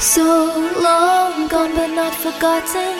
so long gone, but not forgotten.